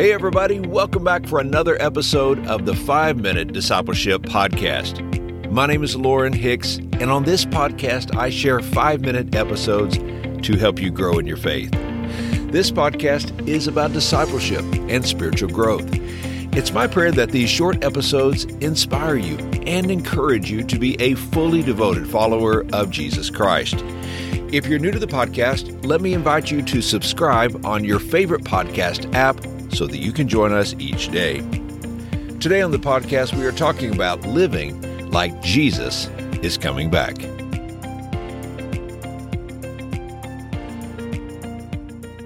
Hey, everybody, welcome back for another episode of the Five Minute Discipleship Podcast. My name is Lauren Hicks, and on this podcast, I share five minute episodes to help you grow in your faith. This podcast is about discipleship and spiritual growth. It's my prayer that these short episodes inspire you and encourage you to be a fully devoted follower of Jesus Christ. If you're new to the podcast, let me invite you to subscribe on your favorite podcast app so that you can join us each day. Today on the podcast, we are talking about living like Jesus is coming back.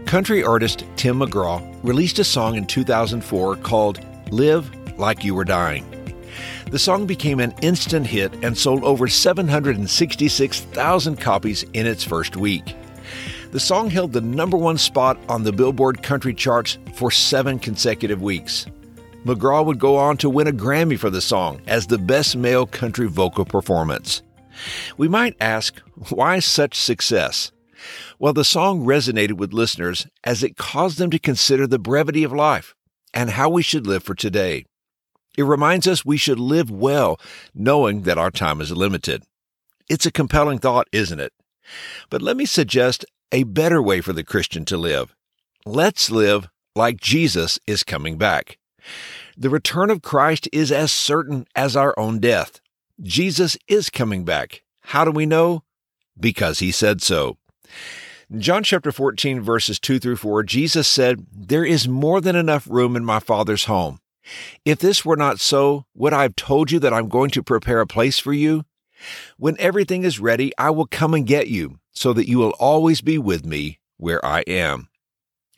Country artist Tim McGraw released a song in 2004 called Live Like You Were Dying. The song became an instant hit and sold over 766,000 copies in its first week. The song held the number one spot on the Billboard country charts for seven consecutive weeks. McGraw would go on to win a Grammy for the song as the best male country vocal performance. We might ask, why such success? Well, the song resonated with listeners as it caused them to consider the brevity of life and how we should live for today. It reminds us we should live well, knowing that our time is limited. It's a compelling thought, isn't it? But let me suggest a better way for the Christian to live. Let's live like Jesus is coming back. The return of Christ is as certain as our own death. Jesus is coming back. How do we know? Because he said so. In John chapter 14, verses 2 through 4, Jesus said, There is more than enough room in my Father's home. If this were not so, would I have told you that I'm going to prepare a place for you? When everything is ready, I will come and get you, so that you will always be with me where I am.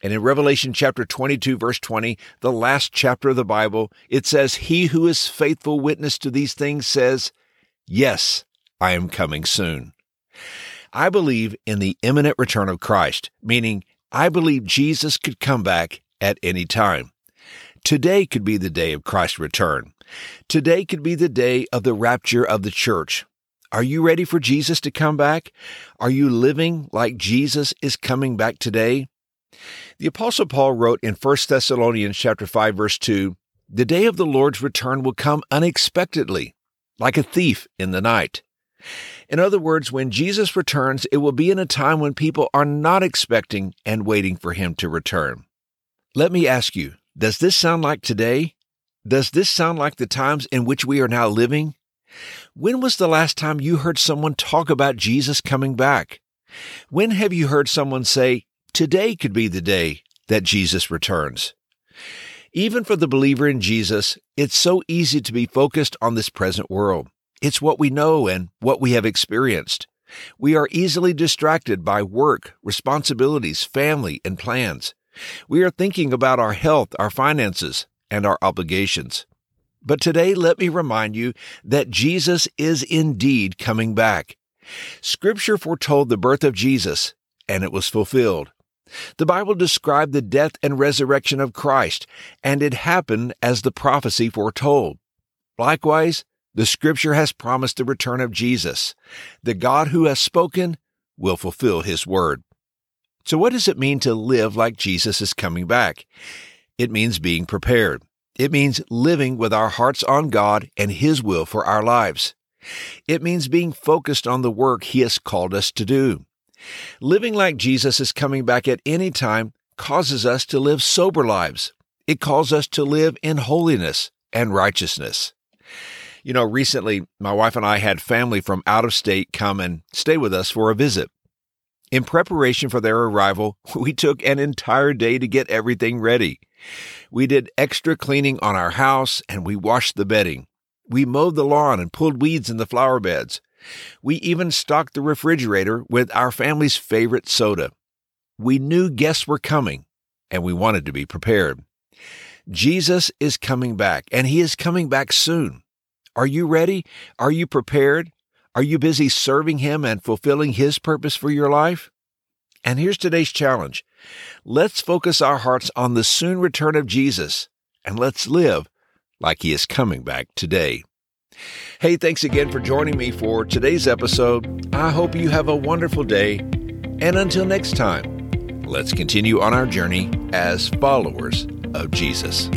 And in Revelation chapter 22, verse 20, the last chapter of the Bible, it says, He who is faithful witness to these things says, Yes, I am coming soon. I believe in the imminent return of Christ, meaning I believe Jesus could come back at any time. Today could be the day of Christ's return. Today could be the day of the rapture of the church. Are you ready for Jesus to come back? Are you living like Jesus is coming back today? The apostle Paul wrote in 1 Thessalonians chapter 5 verse 2, "The day of the Lord's return will come unexpectedly, like a thief in the night." In other words, when Jesus returns, it will be in a time when people are not expecting and waiting for him to return. Let me ask you, does this sound like today? Does this sound like the times in which we are now living? When was the last time you heard someone talk about Jesus coming back? When have you heard someone say, Today could be the day that Jesus returns? Even for the believer in Jesus, it's so easy to be focused on this present world. It's what we know and what we have experienced. We are easily distracted by work, responsibilities, family, and plans. We are thinking about our health, our finances, and our obligations. But today, let me remind you that Jesus is indeed coming back. Scripture foretold the birth of Jesus, and it was fulfilled. The Bible described the death and resurrection of Christ, and it happened as the prophecy foretold. Likewise, the Scripture has promised the return of Jesus. The God who has spoken will fulfill his word. So, what does it mean to live like Jesus is coming back? It means being prepared. It means living with our hearts on God and His will for our lives. It means being focused on the work He has called us to do. Living like Jesus is coming back at any time causes us to live sober lives. It calls us to live in holiness and righteousness. You know, recently my wife and I had family from out of state come and stay with us for a visit. In preparation for their arrival, we took an entire day to get everything ready. We did extra cleaning on our house and we washed the bedding. We mowed the lawn and pulled weeds in the flower beds. We even stocked the refrigerator with our family's favorite soda. We knew guests were coming and we wanted to be prepared. Jesus is coming back and he is coming back soon. Are you ready? Are you prepared? Are you busy serving Him and fulfilling His purpose for your life? And here's today's challenge. Let's focus our hearts on the soon return of Jesus and let's live like He is coming back today. Hey, thanks again for joining me for today's episode. I hope you have a wonderful day. And until next time, let's continue on our journey as followers of Jesus.